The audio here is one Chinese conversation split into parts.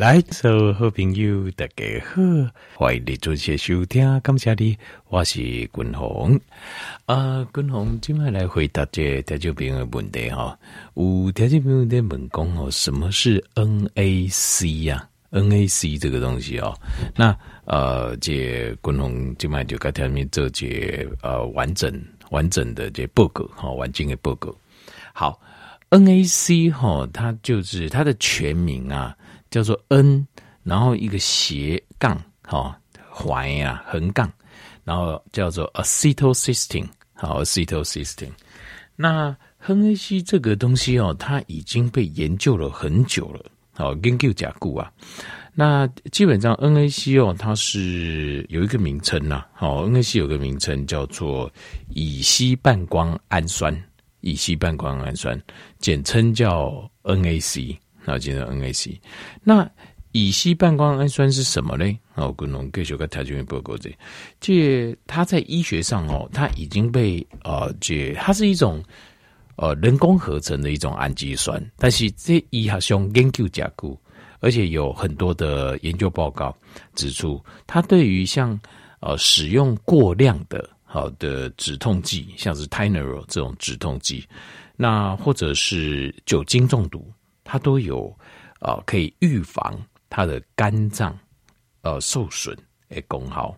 来，所有好朋友大家好，欢迎你准时收听，感谢你，我是君鸿。啊，君鸿今晚来回答这听众朋友的问题哈。有听众朋友在问讲哦，什么是 NAC 呀？NAC 这个东西哦，那呃，这君鸿今晚就给听众做这呃完整完整的这报告哈，完整的报告。好，NAC 哈，它就是它的全名啊。叫做 N，然后一个斜杠，哈，环呀，横杠，然后叫做 acetylcysteine，好，acetylcysteine。那 NAC 这个东西哦，它已经被研究了很久了，好，研究甲固啊。那基本上 NAC 哦，它是有一个名称呐，好，NAC 有个名称叫做乙烯半胱氨酸，乙烯半胱氨酸，简称叫 NAC。那今天 NAC，那乙醯半胱氨酸是什么呢？哦，跟农继续跟条件报告这，这它在医学上哦，它已经被呃，这它是一种呃人工合成的一种氨基酸，但是这医学上研究加固，而且有很多的研究报告指出，它对于像呃使用过量的好的止痛剂，像是 Tynerol 这种止痛剂，那或者是酒精中毒。它都有啊、呃，可以预防它的肝脏呃受损的功效。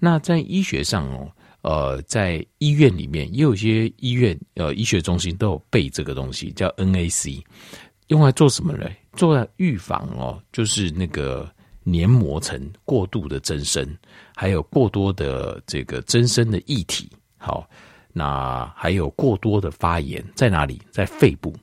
那在医学上哦，呃，在医院里面也有些医院呃医学中心都有备这个东西，叫 NAC，用来做什么呢？做预防哦，就是那个黏膜层过度的增生，还有过多的这个增生的液体。好，那还有过多的发炎在哪里？在肺部。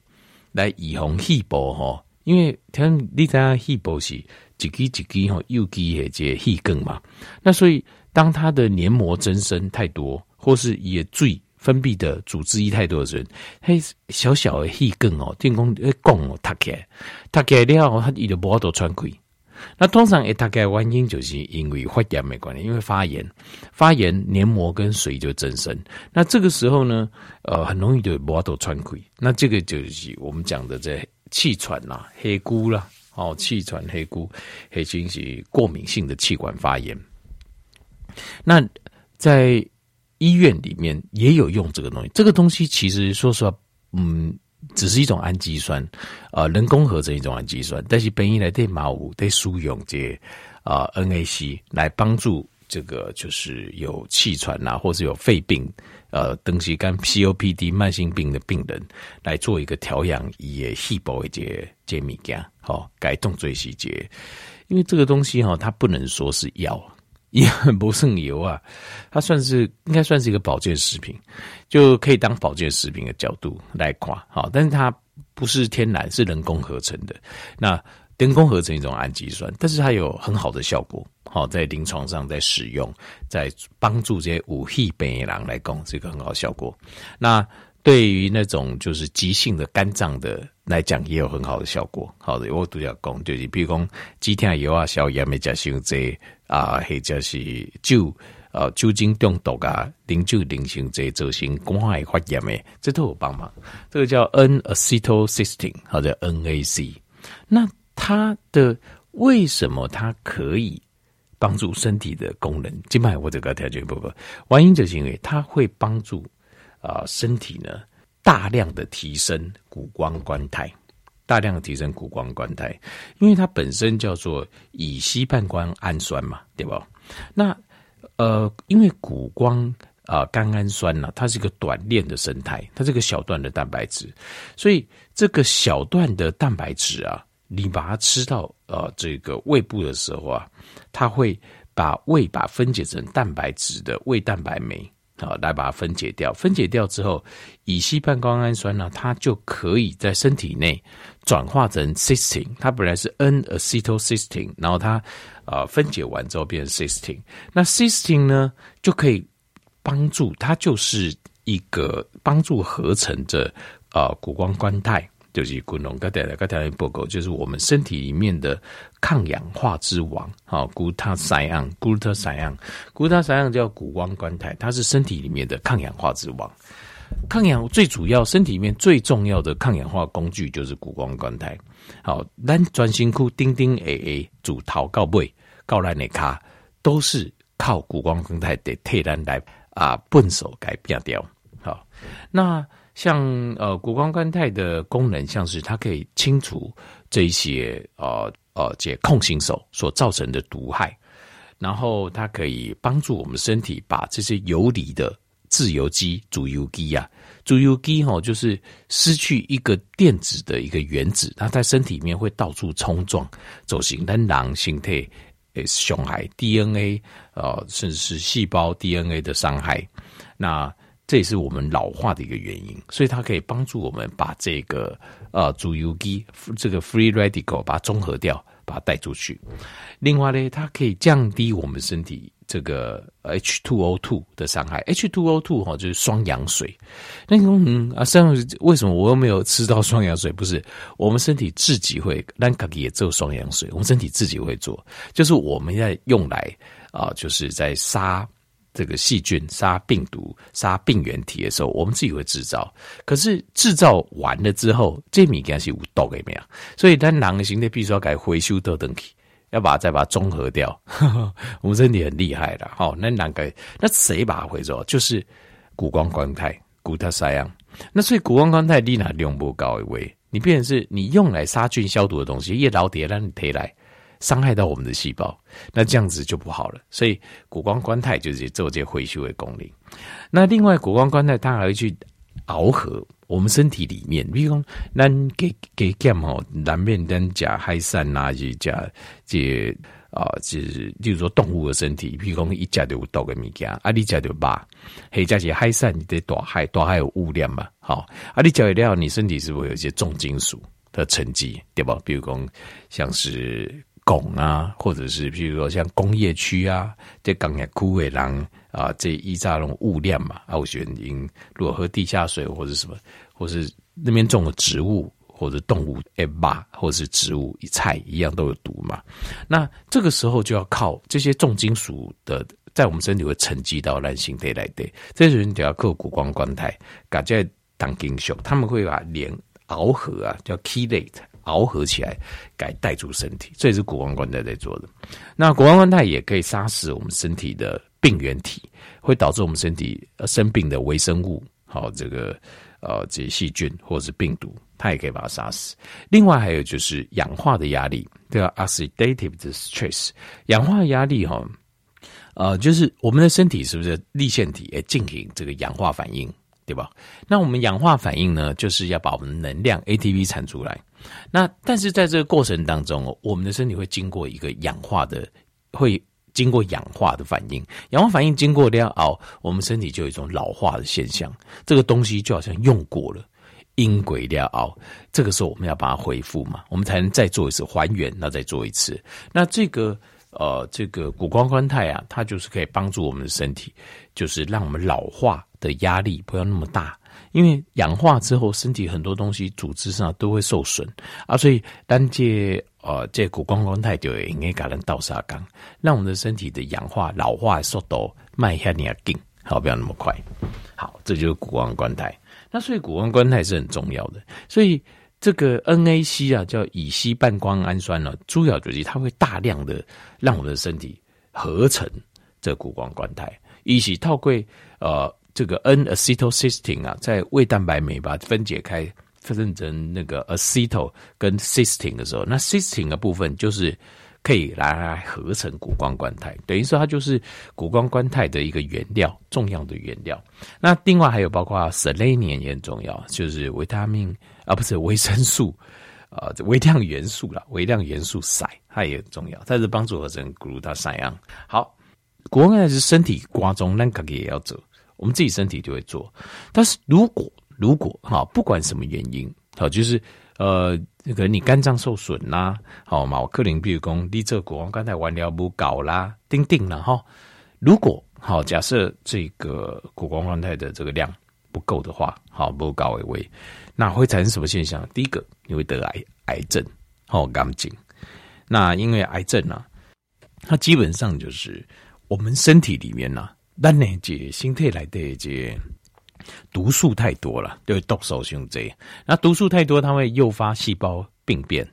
来预防细胞吼，因为听你知道细胞是一支一支吼，有机的这细梗嘛。那所以当它的黏膜增生太多，或是也最分泌的组织液太多的时候，嘿，小小的细梗哦，电工诶拱哦，塌开，塌开了，它伊就无法度喘气。那通常会塌开原因就是因为发炎没关系，因为发炎，发炎黏膜跟水就增生。那这个时候呢，呃，很容易就无法度喘气。那这个就是我们讲的这气喘啦、黑菇啦，哦，气喘、黑菇、黑菌是过敏性的气管发炎。那在医院里面也有用这个东西，这个东西其实说实话，嗯。只是一种氨基酸，呃，人工合成一种氨基酸，但是本意来对毛五对输用这啊 NAC 来帮助这个就是有气喘呐、或是有肺病，呃，东西跟 COPD 慢性病的病人来做一个调养，也细胞一些解密件，好改动最细节，因为这个东西哈，它不能说是药。也很不胜油啊，它算是应该算是一个保健食品，就可以当保健食品的角度来看，好，但是它不是天然，是人工合成的。那人工合成一种氨基酸，但是它有很好的效果，好，在临床上在使用，在帮助这些武肺病人来讲，是一个很好的效果。那对于那种就是急性的肝脏的来讲，也有很好的效果。好的，我都要讲，就是比如讲止痛药啊、消炎的加上这啊，或者是酒啊酒精中毒啊、啉酒啉成这造成肝癌发炎的，这都有帮忙。这个叫 N-acetylcysteine，或者 NAC。那它的为什么它可以帮助身体的功能？今麦我这个条件不不，原因就是因为它会帮助。啊，身体呢，大量的提升谷胱甘肽，大量的提升谷胱甘肽，因为它本身叫做乙烯半胱氨酸嘛，对吧？那呃，因为谷胱啊甘氨酸呢、它是一个短链的生态，它是个小段的蛋白质，所以这个小段的蛋白质啊，你把它吃到呃这个胃部的时候啊，它会把胃把分解成蛋白质的胃蛋白酶。好，来把它分解掉。分解掉之后，乙醯半胱氨酸呢，它就可以在身体内转化成 cysteine。它本来是 N-acetylcysteine，然后它啊分解完之后变成 cysteine。那 cysteine 呢，就可以帮助它，就是一个帮助合成的呃谷胱甘肽。就是骨龙，刚才来刚才报告，就是我们身体里面的抗氧化之王，好，谷他塞昂，谷他塞昂，谷他塞昂叫谷胱甘肽，它是身体里面的抗氧化之王。抗氧最主要身体里面最重要的抗氧化工具就是谷胱甘肽。好，咱专心库丁丁 A A 主桃告背告烂的卡，都是靠谷胱甘肽的替代来啊，笨手改变掉。好，那像呃谷胱甘肽的功能，像是它可以清除这一些呃呃解控型手所造成的毒害，然后它可以帮助我们身体把这些游离的自由基、自由基呀、啊、自由基哈，就是失去一个电子的一个原子，它在身体里面会到处冲撞，走形，但狼形态诶伤害 DNA 呃，甚至是细胞 DNA 的伤害，那。这也是我们老化的一个原因，所以它可以帮助我们把这个呃自由基这个 free radical 把它中和掉，把它带出去。另外呢，它可以降低我们身体这个 H2O2 的伤害。H2O2 哈就是双氧水。那嗯啊，这样为什么我又没有吃到双氧水？不是，我们身体自己会，但可以也做双氧水，我们身体自己会做，就是我们在用来啊、就是在杀。这个细菌、杀病毒、杀病原体的时候，我们自己会制造。可是制造完了之后，这米干是无毒的没有？所以，咱人形的必须要改回收到等去，要把它再把它中和掉。我们身体很厉害的，好，那哪个？那谁把它回收？就是谷胱甘肽、谷特塞样。那所以谷胱甘肽利哪用不高一位？你变成是你用来杀菌消毒的东西，一老铁让你推来。伤害到我们的细胞，那这样子就不好了。所以谷胱甘肽就是做这回收的功能。那另外，谷胱甘肽它还会去螯合我们身体里面，比如说咱给给减吼南面咱加海参呐，就加这啊，就是例如说动物的身体，比如说一加就有毒的物件，啊，你加就肉，或者是海参，你得大海，大海有污染嘛，好，啊，你加一料，你身体是不是有一些重金属的沉积，对吧？比如说像是。汞啊，或者是譬如说像工业区啊，这钢铁枯萎狼啊，这一扎那种物料嘛，啊，我觉得因如果喝地下水或者什么，或是那边种的植物或者动物诶吧，或者是植物菜一样都有毒嘛。那这个时候就要靠这些重金属的，在我们身体会沉积到烂性体来的，这些人就要靠谷胱甘肽，感觉当金属，他们会把连螯合啊，叫 chelate。螯合起来，改带住身体，这也是谷胱甘肽在做的。那谷胱甘肽也可以杀死我们身体的病原体，会导致我们身体生病的微生物，好，这个呃这些细菌或者是病毒，它也可以把它杀死。另外还有就是氧化的压力，对吧？Oxidative stress，氧化压力哈，呃，就是我们的身体是不是粒线体也进行这个氧化反应，对吧？那我们氧化反应呢，就是要把我们的能量 ATP 产出来。那但是在这个过程当中哦，我们的身体会经过一个氧化的，会经过氧化的反应，氧化反应经过掉哦，我们身体就有一种老化的现象。这个东西就好像用过了，阴轨了后，这个时候我们要把它恢复嘛，我们才能再做一次还原，那再做一次。那这个呃，这个谷胱甘肽啊，它就是可以帮助我们的身体，就是让我们老化的压力不要那么大。因为氧化之后，身体很多东西组织上都会受损啊，所以单借呃这谷胱甘肽就应该给人倒沙缸，让我们的身体的氧化老化速度慢一下点，好，不要那么快。好，这就是谷胱甘肽。那所以谷胱甘肽是很重要的。所以这个 NAC 啊，叫乙烯半胱氨酸呢，主要就是它会大量的让我们的身体合成这谷胱甘肽，一起透过呃。这个 N-acetylcysteine 啊，在胃蛋白酶把它分解开，分成那个 acetyl 跟 cysteine 的时候，那 cysteine 的部分就是可以来来合成谷胱甘肽，等于说它就是谷胱甘肽的一个原料，重要的原料。那另外还有包括 selenium 也很重要，就是维他命啊，不是维生素啊，微量元素啦，微量元素硒它也很重要，它是帮助合成 glutathione。好，谷胱甘肽是身体瓜中，那个也要走。我们自己身体就会做，但是如果如果哈，不管什么原因，好，就是呃，那个你肝脏受损啦，好嘛，克林比如讲，你这谷胱甘肽完了不搞啦，叮叮了哈。如果好，假设这个谷胱甘肽的这个量不够的话，好不高为位，那会产生什么现象？第一个，你会得癌癌症，好，肝颈。那因为癌症啊，它基本上就是我们身体里面呢、啊。咱呢，这身体来的这毒素太多了，对毒素伤多。那毒素太多，它会诱发细胞病变。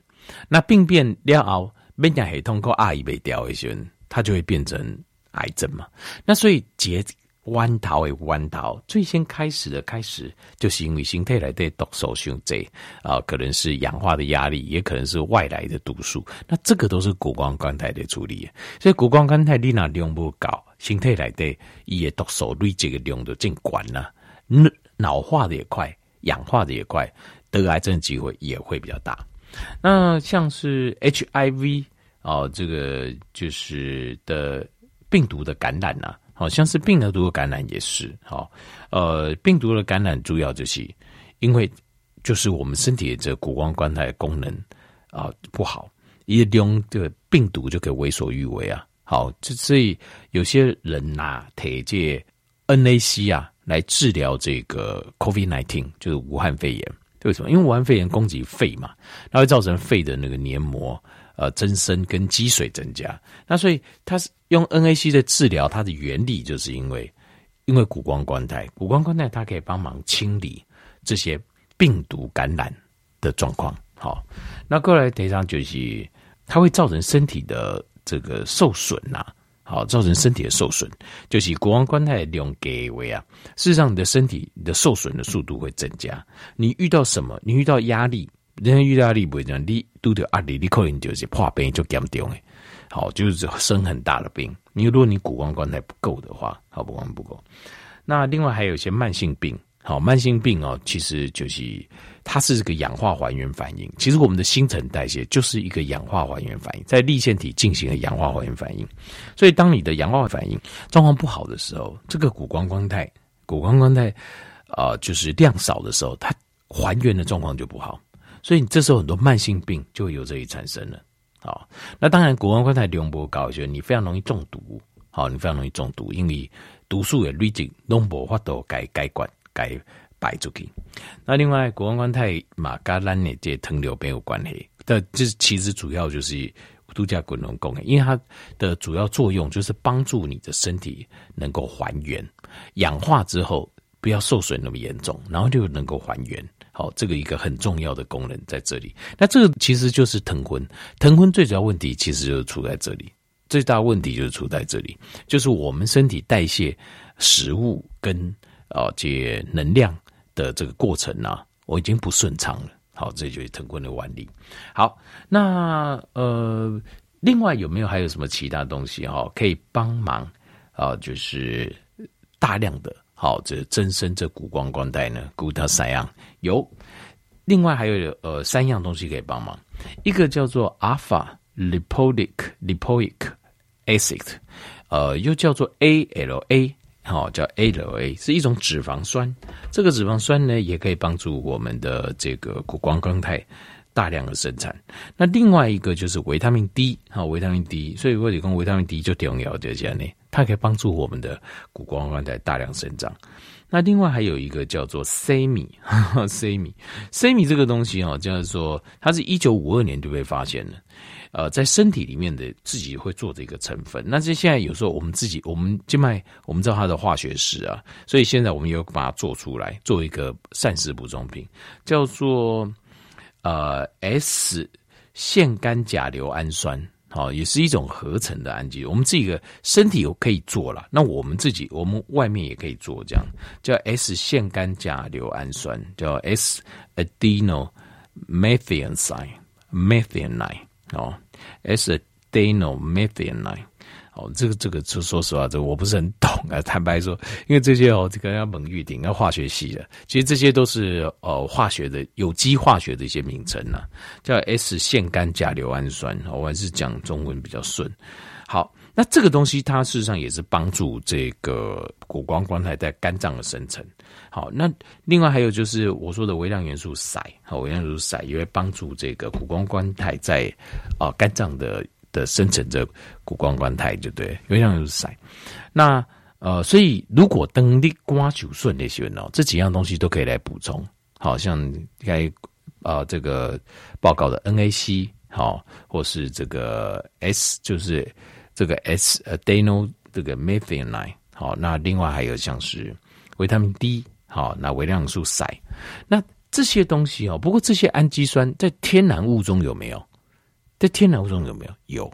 那病变了后，免疫系统够压抑不掉的时候，它就会变成癌症嘛。那所以结弯桃为弯桃，最先开始的开始，就是因为身体来的毒素伤多啊，可能是氧化的压力，也可能是外来的毒素。那这个都是谷胱甘肽的处理。所以谷胱甘肽你那量不高，身体来的伊的毒素累积的量就真高了。脑化的也快，氧化的也快，得癌症机会也会比较大。那像是 HIV 哦，这个就是的病毒的感染呐、啊，好像是病毒的感染也是好。呃，病毒的感染主要就是因为就是我们身体的这个谷胱甘肽功能啊、不好，一用这个病毒就可以为所欲为啊。好，这所以有些人拿铁介 NAC 啊来治疗这个 COVID-19，就是武汉肺炎。为什么？因为武汉肺炎攻击肺嘛，它会造成肺的那个黏膜呃增生跟积水增加。那所以它是用 NAC 的治疗，它的原理就是因为因为谷胱甘肽，谷胱甘肽它可以帮忙清理这些病毒感染的状况。好，那过来提上就是它会造成身体的这个受损呐、好，造成身体的受损，就是谷胱甘肽量给为啊。事实上，你的身体你的受损的速度会增加。你遇到什么？你遇到压力，人家遇到压力不会这样，你遇到压力，你可能就是破病就严重诶。好，就是生很大的病。你如果你谷胱甘肽不够的话，好，谷胱不够。那另外还有一些慢性病。好，慢性病哦，其实就是它是这个氧化还原反应。其实我们的新陈代谢就是一个氧化还原反应，在粒线体进行了氧化还原反应。所以，当你的氧化反应状况不好的时候，这个谷胱甘肽，谷胱甘肽啊，就是量少的时候，它还原的状况就不好。所以，你这时候很多慢性病就会由这里产生了。好，那当然，谷胱甘肽量不高，就你非常容易中毒。好，你非常容易中毒，因为毒素也累积，弄不法度改改管。该摆出去。那另外，谷胱甘肽马嘎兰内这糖尿病有关系，但这其实主要就是度假滚龙功，因为它的主要作用就是帮助你的身体能够还原氧化之后，不要受损那么严重，然后就能够还原。好，这个一个很重要的功能在这里。那这个其实就是腾昏，腾昏最主要问题其实就是出在这里，最大问题就是出在这里，就是我们身体代谢食物跟。啊，这能量的这个过程呢、啊，我已经不顺畅了。好，这就是腾坤的原理。好，那呃，另外有没有还有什么其他东西哈、可以帮忙啊？就是大量的好，这增生这谷胱甘肽呢？谷它三样有，另外还有呃三样东西可以帮忙，一个叫做 alpha lipoic lipoic acid，呃，又叫做 ALA。好，叫 ALA，是一种脂肪酸。这个脂肪酸呢，也可以帮助我们的这个谷胱甘肽大量的生产。那另外一个就是维他命 D，好，维他命 D。所以我讲维他命 D 就重要，就这样呢，它可以帮助我们的谷胱甘肽大量生长。那另外还有一个叫做 SAMe，SAMe，SAMe 这个东西哦，就是说它是一九五二年就被发现了。呃，在身体里面的自己会做这个成分，那这现在有时候我们自己，我们静脉我们知道它的化学式啊，所以现在我们有把它做出来，做一个膳食补充品，叫做呃 S 腺苷甲硫氨酸，好、也是一种合成的氨基酸，我们这个身体有可以做了，那我们自己我们外面也可以做，这样叫 S 腺苷甲硫氨酸，叫 S adeno methionine，methionine 哦。S-adenomethionine，哦，这个这个，说说实话，这个我不是很懂啊。坦白说，因为这些哦，这个要蒙玉鼎，要化学系的，其实这些都是呃化学的有机化学的一些名称呐、啊，叫 S 腺苷甲硫氨酸。我还是讲中文比较顺。好，那这个东西它事实上也是帮助这个谷胱甘肽在肝脏的生成。好，那另外还有就是我说的微量元素硒，好，微量元素硒也会帮助这个谷胱甘肽在啊、呃、肝脏的的生成这谷胱甘肽，对不对？微量元素硒，那呃，所以如果登力瓜酒顺那些呢，这几样东西都可以来补充，好像该、呃、这个报告的 NAC 好，或是这个 S 就是这个 S adeno 这个 methionine 好，那另外还有像是维他命 D。好，那微量元素硒，那这些东西哦，不过这些氨基酸在天然物中有没有？在天然物中有没有？有，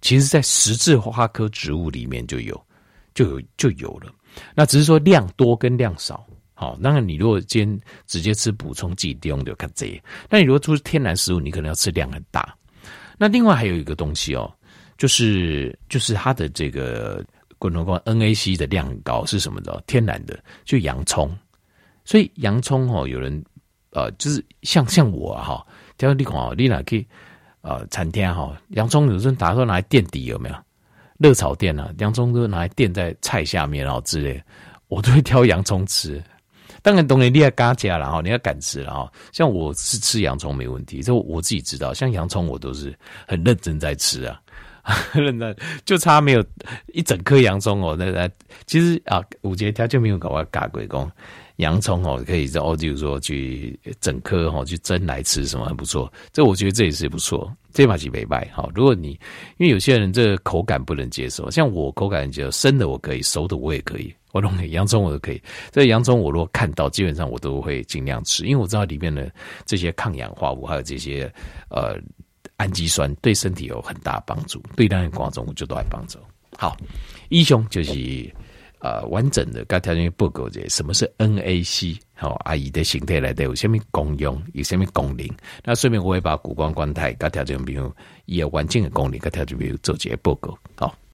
其实，在十字花科植物里面就有，就有就有了。那只是说量多跟量少。好，那你如果今天直接吃补充剂，用就看这。那你如果出天然食物，你可能要吃量很大。那另外还有一个东西哦，就是就是它的这个滚轮光 NAC 的量很高，是什么的？天然的，就洋葱。所以洋葱哦，有人呃，就是像像我哈，叫你看哦，你哪去呃餐厅哈，洋葱有时候打算拿来垫底有没有？热炒店啊，洋葱都拿来垫在菜下面然后之类，我都会挑洋葱吃。当然，懂你厉害，嘎加了哈，你要敢吃了哈。像我是吃洋葱没问题，这我自己知道。像洋葱，我都是很认真在吃啊，认真就差没有一整颗洋葱哦。那那其实啊，五节他就没有搞我嘎鬼工。洋葱哦，可以在哦，就是说去整颗哈去蒸来吃，什么很不错。这我觉得这也是不错，这把几没败哈。如果你因为有些人这口感不能接受，像我口感就生的我可以，熟的我也可以。我弄洋葱我都可以。这洋葱我如果看到，基本上我都会尽量吃，因为我知道里面的这些抗氧化物还有这些呃氨基酸对身体有很大帮助，对咱的观众我就都爱帮助。好，以上就是。呃，完整的该条件报告者什么是 NAC？好，阿姨的形态来的有什么功用，有什么功能？那顺便我会把谷胱甘肽该条件比如也有完整的功能，该条件比如做这些报告。好。